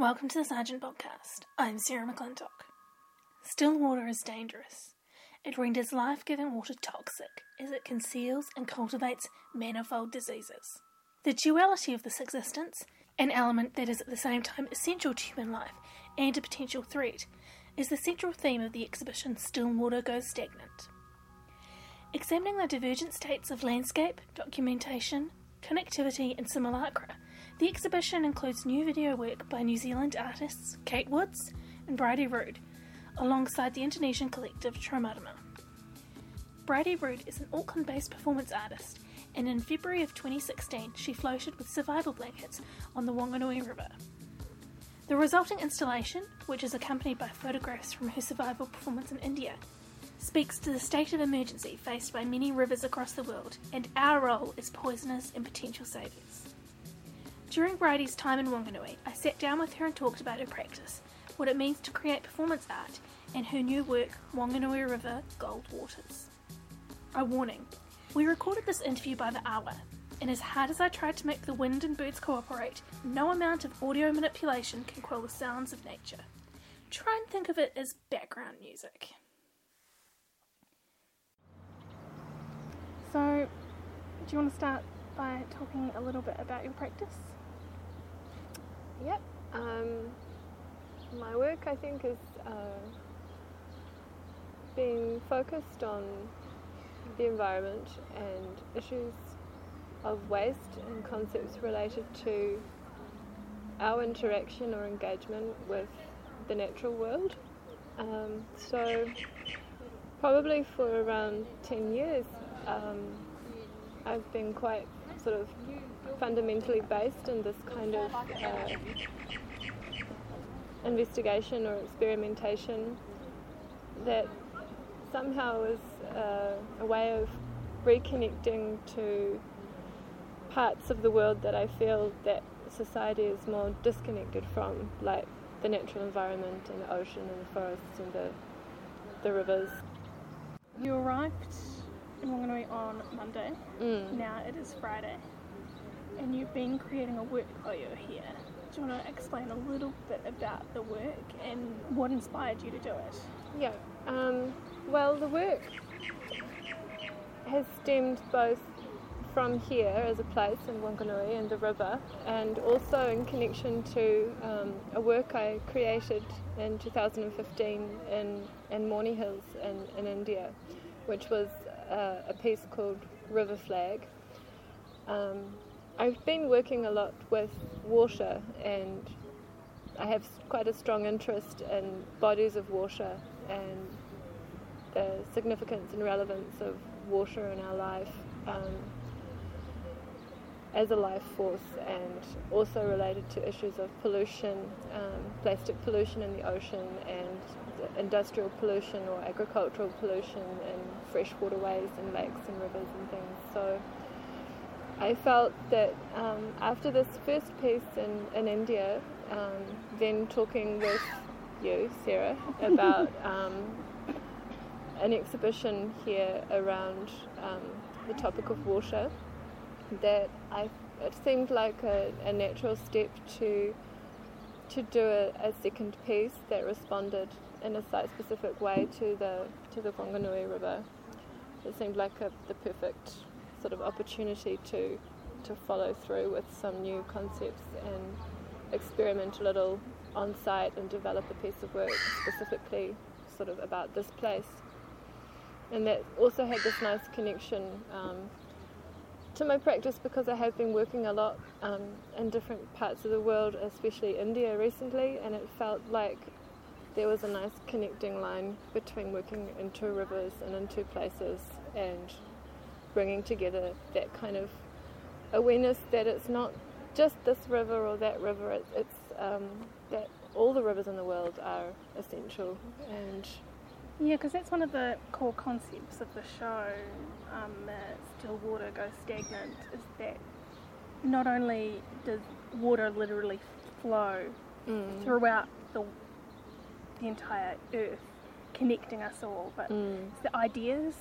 Welcome to the Sarjeant Podcast. I'm Sarah McClintock. Still water is dangerous. It renders life giving water toxic as it conceals and cultivates manifold diseases. The duality of this existence, an element that is at the same time essential to human life and a potential threat, is the central theme of the exhibition Still Water Goes Stagnant. Examining the divergent states of landscape, documentation, connectivity, and simulacra, the exhibition includes new video work by New Zealand artists Kate Woods and Bridie Rood, alongside the Indonesian collective Tromarama. Bridie Rood is an Auckland based performance artist, and in February of 2016 she floated with survival blankets on the Wanganui River. The resulting installation, which is accompanied by photographs from her survival performance in India, speaks to the state of emergency faced by many rivers across the world and our role as poisoners and potential saviours. During Bridie's time in Wanganui, I sat down with her and talked about her practice, what it means to create performance art, and her new work, Wanganui River Gold Waters. A warning we recorded this interview by the hour, and as hard as I tried to make the wind and birds cooperate, no amount of audio manipulation can quell the sounds of nature. Try and think of it as background music. So, do you want to start by talking a little bit about your practice? Yep. Um, my work, I think, is uh, being focused on the environment and issues of waste and concepts related to our interaction or engagement with the natural world. Um, so, probably for around 10 years, um, I've been quite sort of fundamentally based in this kind of uh, investigation or experimentation that somehow is uh, a way of reconnecting to parts of the world that I feel that society is more disconnected from, like the natural environment and the ocean and the forests and the, the rivers. You arrived in Wanganui on Monday. Mm. Now it is Friday. And you've been creating a work while you're here. Do you want to explain a little bit about the work and what inspired you to do it? Yeah. Um, well, the work has stemmed both from here as a place in Wanganui and the river, and also in connection to um, a work I created in 2015 in, in Morni Hills in, in India, which was uh, a piece called River Flag. Um, I've been working a lot with water, and I have quite a strong interest in bodies of water and the significance and relevance of water in our life um, as a life force, and also related to issues of pollution, um, plastic pollution in the ocean, and industrial pollution or agricultural pollution in fresh waterways and lakes and rivers and things. So I felt that um, after this first piece in, in India, um, then talking with you, Sarah, about um, an exhibition here around um, the topic of water, that I it seemed like a, a natural step to to do a, a, second piece that responded in a site-specific way to the to the Wanganui River. It seemed like a, the perfect sort of opportunity to to follow through with some new concepts and experiment a little on site and develop a piece of work specifically sort of about this place. And that also had this nice connection um, to my practice because I have been working a lot um, in different parts of the world, especially India recently, and it felt like there was a nice connecting line between working in two rivers and in two places and bringing together that kind of awareness that it's not just this river or that river, it's, it's um, that all the rivers in the world are essential and yeah, because that's one of the core concepts of the show, um, that Still Water Goes Stagnant, is that not only does water literally flow mm. throughout the, the entire earth, connecting us all, but mm. the ideas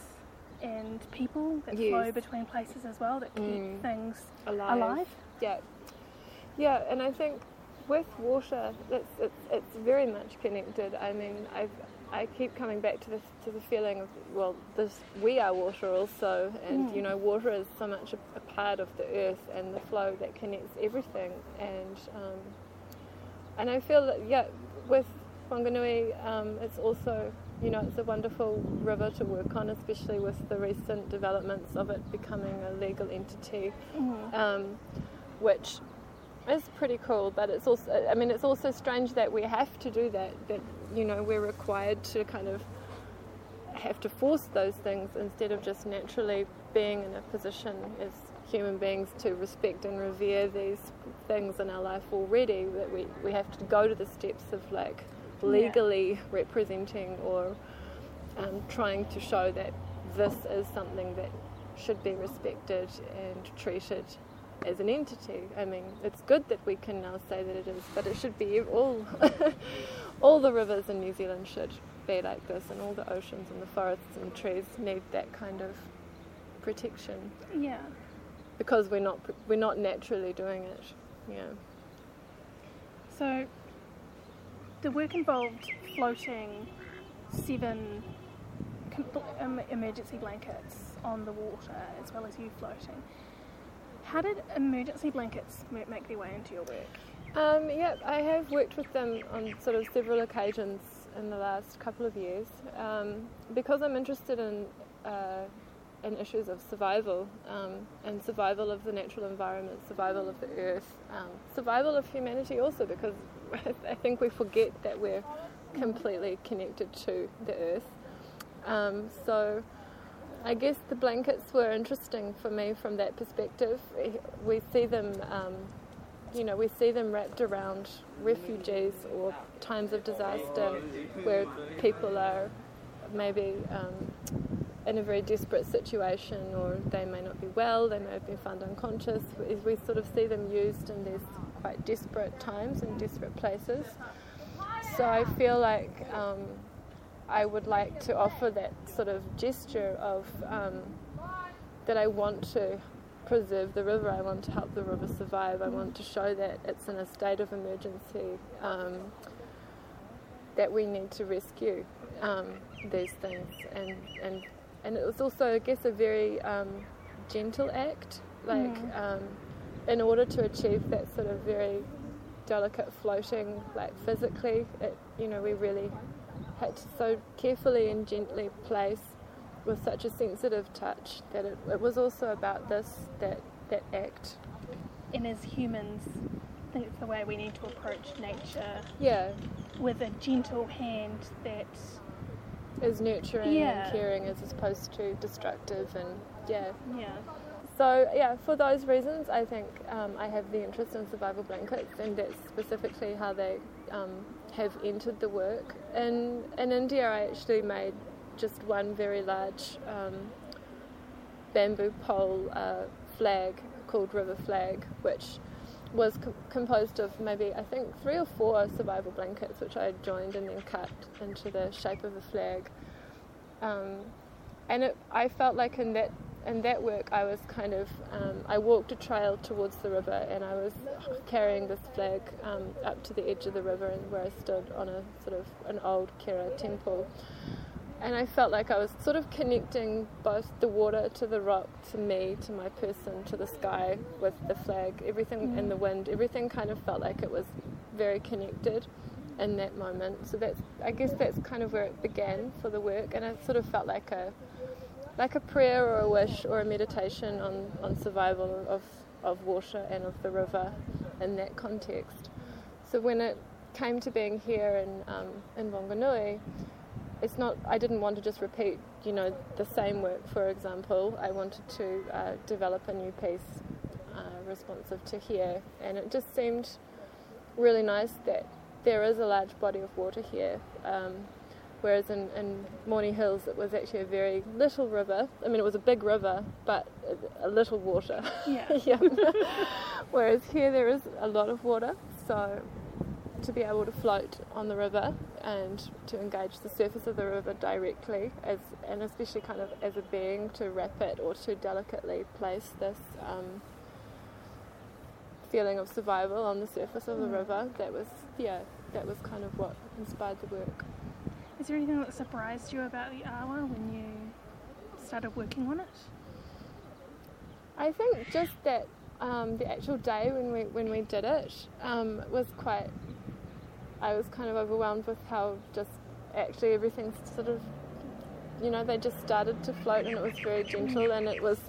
and people that yes. flow between places as well that keep mm. things alive. alive. Yeah, yeah, and I think with water, it's, it's, it's very much connected. I mean, I've, I keep coming back to this to the feeling of well, this we are water also, and Mm. you know, water is so much a, a part of the earth and the flow that connects everything. And um, and I feel that yeah, with Wanganui, um, it's also you know it's a wonderful river to work on, especially with the recent developments of it becoming a legal entity Mhm. um, which is pretty cool. But it's also, I mean, it's also strange that we have to do that. That you know we're required to kind of have to force those things instead of just naturally being in a position as human beings to respect and revere these things in our life already. That we we have to go to the steps of like Yeah. legally representing or um, trying to show that this is something that should be respected and treated as an entity. I mean, it's good that we can now say that it is, but it should be all all the rivers in New Zealand should be like this, and all the oceans and the forests and trees need that kind of protection Yeah. because we're not we're not naturally doing it. Yeah. So the work involved floating seven um, emergency blankets on the water as well as you floating. How did emergency blankets make their way into your work? Um, yeah, I have worked with them on sort of several occasions in the last couple of years um, because I'm interested in uh, in issues of survival um, and survival of the natural environment, survival of the earth, um, survival of humanity also because I think we forget that we're completely connected to the earth. Um, so I guess the blankets were interesting for me from that perspective. We see them um, you know, we see them wrapped around refugees or times of disaster where people are maybe um, in a very desperate situation or they may not be well, they may have been found unconscious. We, sort of see them used in these quite desperate times and desperate places. So I feel like um, I would like to offer that sort of gesture of um, that I want to preserve the river. I want to help the river survive. I want to show that it's in a state of emergency, um, that we need to rescue um, these things. And, and, and it was also, I guess, a very um, gentle act. Like, um, in order to achieve that sort of very delicate floating, like physically, it, you know, we really had to so carefully and gently place with such a sensitive touch that it, it was also about this that that act. And as humans, I think it's the way we need to approach nature Yeah, with a gentle hand that is nurturing Yeah. and caring as opposed to destructive and yeah. yeah. So yeah, for those reasons, I think um, I have the interest in survival blankets, and that's specifically how they um, have entered the work. In in India, I actually made just one very large um, bamboo pole uh, flag called River Flag, which was co- composed of maybe I think three or four survival blankets, which I joined and then cut into the shape of a flag. Um, and it, I felt like in that in that work, I was kind of um, I walked a trail towards the river, and I was carrying this flag um, up to the edge of the river, and where I stood on a sort of an old Kera temple. And I felt like I was sort of connecting both the water to the rock, to me, to my person, to the sky with the flag, everything and the wind, everything kind of felt like it was very connected in that moment. So that's, I guess that's kind of where it began for the work, and it sort of felt like a, like a prayer or a wish or a meditation on, on survival of, of water and of the river in that context. So when it came to being here in, um, in Wanganui, it's not I didn't want to just repeat you know the same work. For example I wanted to uh, develop a new piece uh, responsive to here. And it just seemed really nice that there is a large body of water here. Um, whereas in, in Morni Hills it was actually a very little river. I mean it was a big river but a, a little water. Yeah. yeah. whereas here there is a lot of water. So to be able to float on the river and to engage the surface of the river directly as and especially kind of as a being to wrap it or to delicately place this um, feeling of survival on the surface of the river. That was, yeah, that was kind of what inspired the work. Is there anything that surprised you about the awa when you started working on it? I think just that um, the actual day when we when we did it um, was quite. I was kind of overwhelmed with how just actually everything sort of, you know, they just started to float and it was very gentle and it was.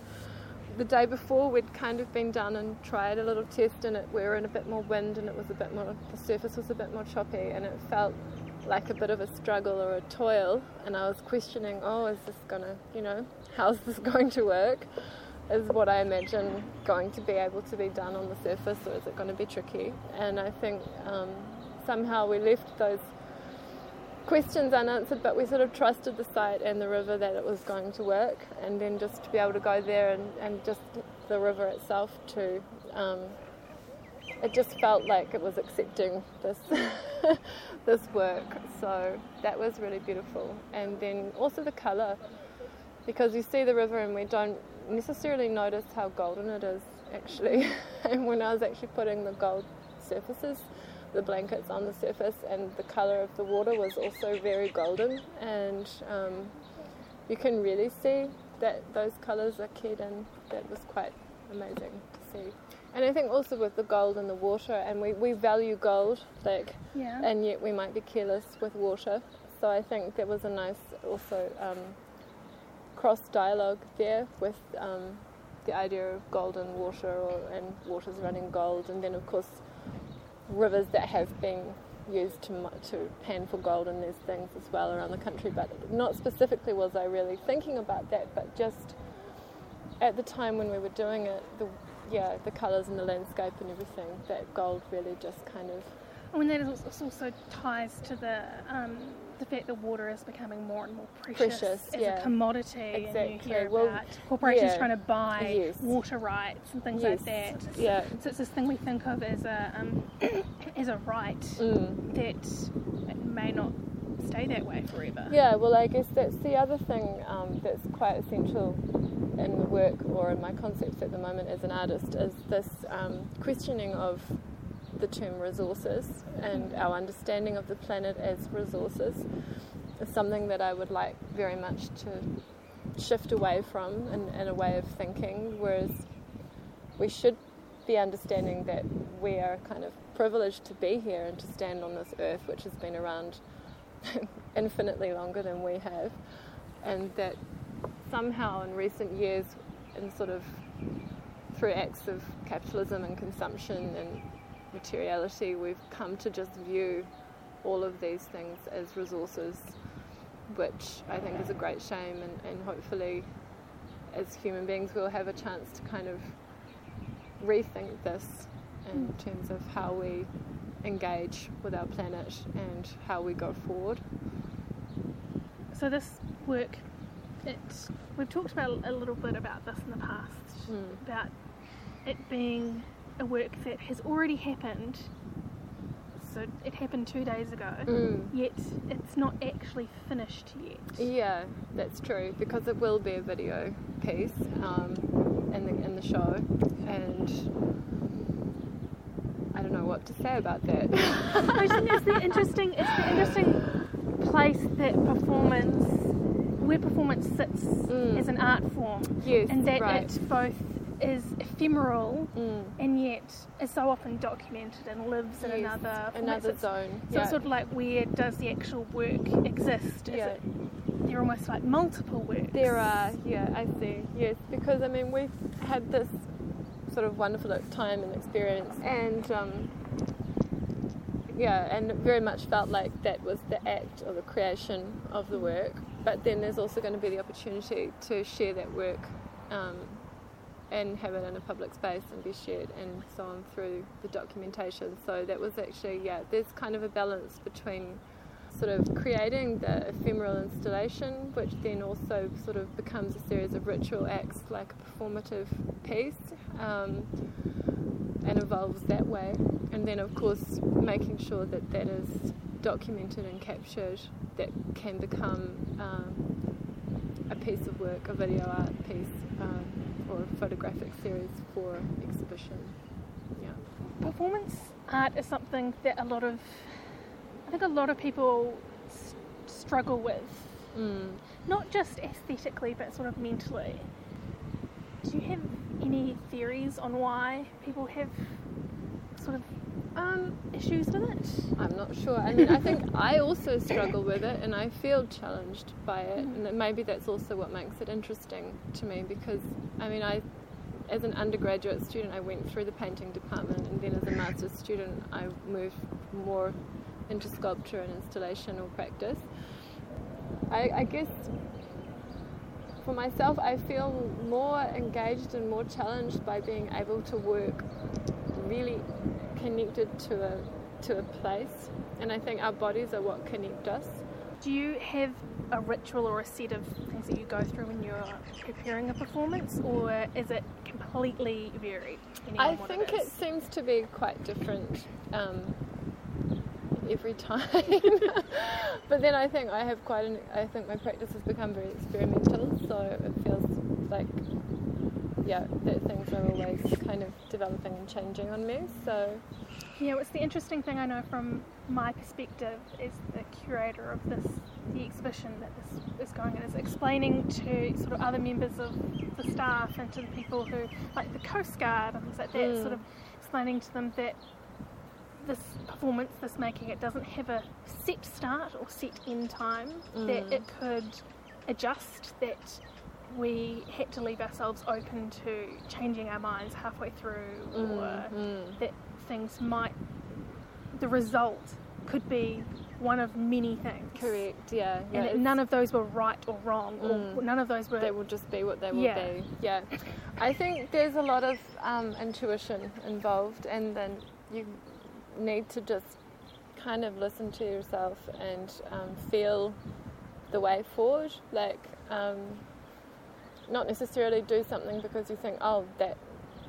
The day before, we'd kind of been done and tried a little test, and it we were in a bit more wind, and it was a bit more. The surface was a bit more choppy, and it felt like a bit of a struggle or a toil. And I was questioning, oh, is this gonna, you know, how's this going to work? is what I imagine going to be able to be done on the surface, or is it going to be tricky? And I think um, somehow we left those questions unanswered, but we sort of trusted the site and the river that it was going to work, and then just to be able to go there and, and just the river itself too. Um, it just felt like it was accepting this this work, so that was really beautiful. And then also the colour, because you see the river and we don't necessarily notice how golden it is actually. and when I was actually putting the gold surfaces, the blankets on the surface, and the colour of the water was also very golden, and um, you can really see that those colours are keyed in. That was quite amazing to see. And I think also with the gold and the water, and we, we value gold, like, Yeah. and yet we might be careless with water. So I think there was a nice also um, cross dialogue there with um, the idea of golden water or, and waters running gold, and then of course rivers that have been used to to pan for gold and there's things as well around the country. But not specifically was I really thinking about that, but just at the time when we were doing it, the yeah, the colours and the landscape and everything, that gold really just kind of I mean, that also ties to the um, the fact that water is becoming more and more precious, Precious, as yeah. a commodity, and you hear Well, about corporations yeah. trying to buy Yes. water rights and things Yes. like that. yeah. So it's this thing we think of as a um, as a right Mm. that may not stay that way forever. Yeah, well, I guess that's the other thing um, that's quite essential in the work or in my concepts at the moment as an artist is this um, questioning of the term resources and our understanding of the planet as resources is something that I would like very much to shift away from in a way of thinking, whereas we should be understanding that we are kind of privileged to be here and to stand on this earth, which has been around infinitely longer than we have, and that somehow in recent years, in sort of through acts of capitalism and consumption and materiality, we've come to just view all of these things as resources, which I think is a great shame, and, and hopefully, as human beings, we'll have a chance to kind of rethink this in terms of how we engage with our planet and how we go forward. So this work, it we've talked about a little bit about this in the past Mm. about it being a work that has already happened. So it happened two days ago, Mm. yet it's not actually finished yet. Yeah, that's true because it will be a video piece um, in the in the show, and I don't know what to say about that. I think it's the interesting, it's the interesting place that performance, where performance sits Mm. as an art form, yes, and that right. it both is ephemeral Mm. and yet is so often documented and lives in Yes, another another zone. So yeah. it's sort of like where does the actual work exist? Is Yeah. it, they're almost like multiple works. There are, yeah, I see. Yes, because I mean we've had this sort of wonderful time and experience, and um, yeah, and it very much felt like that was the act or the creation of the work. But then there's also going to be the opportunity to share that work um, and have it in a public space and be shared and so on through the documentation. So that was actually, yeah, there's kind of a balance between sort of creating the ephemeral installation, which then also sort of becomes a series of ritual acts like a performative piece um, and evolves that way. And then, of course, making sure that that is documented and captured that can become um, a piece of work, a video art piece, um, or a photographic series for exhibition. Yeah. performance art is something that a lot of, I think a lot of people s- struggle with, Mm. not just aesthetically but sort of mentally. Do you have any theories on why people have sort of Um, issues with it? I'm not sure. I mean, I think I also struggle with it, and I feel challenged by it, and that maybe that's also what makes it interesting to me. Because I mean, I, as an undergraduate student, I went through the painting department, and then as a master's student, I moved more into sculpture and installation or practice. I, I guess for myself, I feel more engaged and more challenged by being able to work really connected to a to a place, and I think our bodies are what connect us. Do you have a ritual or a set of things that you go through when you're preparing a performance, or is it completely varied? I think it it seems to be quite different um, every time. but then I think I have quite an. I think my practice has become very experimental, so it feels like yeah that things are always kind of developing and changing on me. So Yeah, what's the interesting thing I know from my perspective is the curator of this, the exhibition that this is going in, is explaining to sort of other members of the staff and to the people who, like the Coast Guard and things like that, Mm. sort of explaining to them that this performance, this making, it doesn't have a set start or set end time, that Mm. it could adjust, that we had to leave ourselves open to changing our minds halfway through or mm, mm. that things might the result could be one of many things correct, yeah, yeah. and none of those were right or wrong or Mm. none of those were they will just be what they will Yeah. be. Yeah, I think there's a lot of um, intuition involved, and then you need to just kind of listen to yourself and um, feel the way forward. Like, um, not necessarily do something because you think, oh, that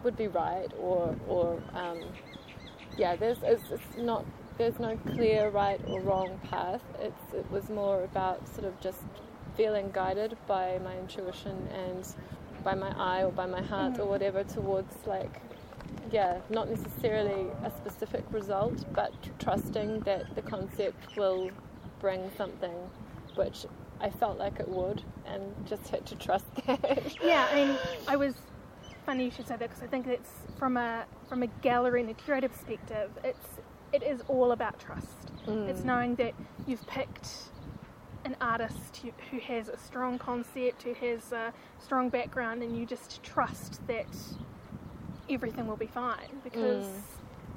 would be right, or or um, yeah, there's it's, it's not there's no clear right or wrong path. It's it was more about sort of just feeling guided by my intuition and by my eye or by my heart or whatever towards like yeah, not necessarily a specific result, but trusting that the concept will bring something which I felt like it would, and just had to trust that. yeah I mean I was funny you should say that because I think it's from a from a gallery and a curator perspective it's it is all about trust. Mm. It's knowing that you've picked an artist who, who has a strong concept who has a strong background and you just trust that everything will be fine because mm.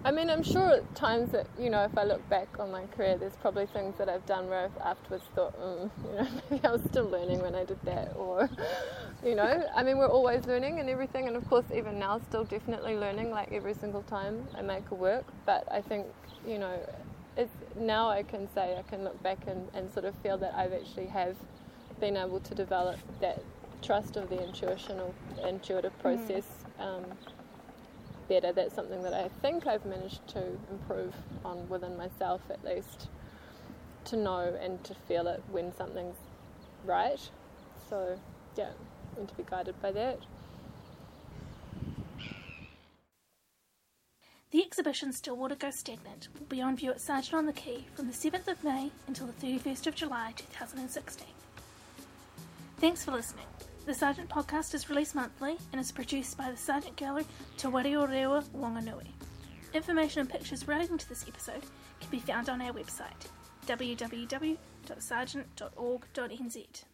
I mean, I'm sure at times that, you know, if I look back on my career, there's probably things that I've done where I've afterwards thought, mm, you know, maybe I was still learning when I did that. Or, you know, I mean, we're always learning and everything. And of course, even now, still definitely learning, like every single time I make a work. But I think, you know, it's, now I can say, I can look back and, and sort of feel that I've actually have been able to develop that trust of the intuition or intuitive process. Um, better. That's something that I think I've managed to improve on within myself, at least, to know and to feel it when something's right. So, yeah, and to be guided by that. The exhibition Stillwater Goes Stagnant will be on view at Sarjeant on the Quay from the 7th of May until the 31st of July 2016. Thanks for listening. The Sarjeant podcast is released monthly and is produced by the Sarjeant Gallery Te Rewa Wanganui. Information and pictures relating to this episode can be found on our website www.sarjeant.org.nz.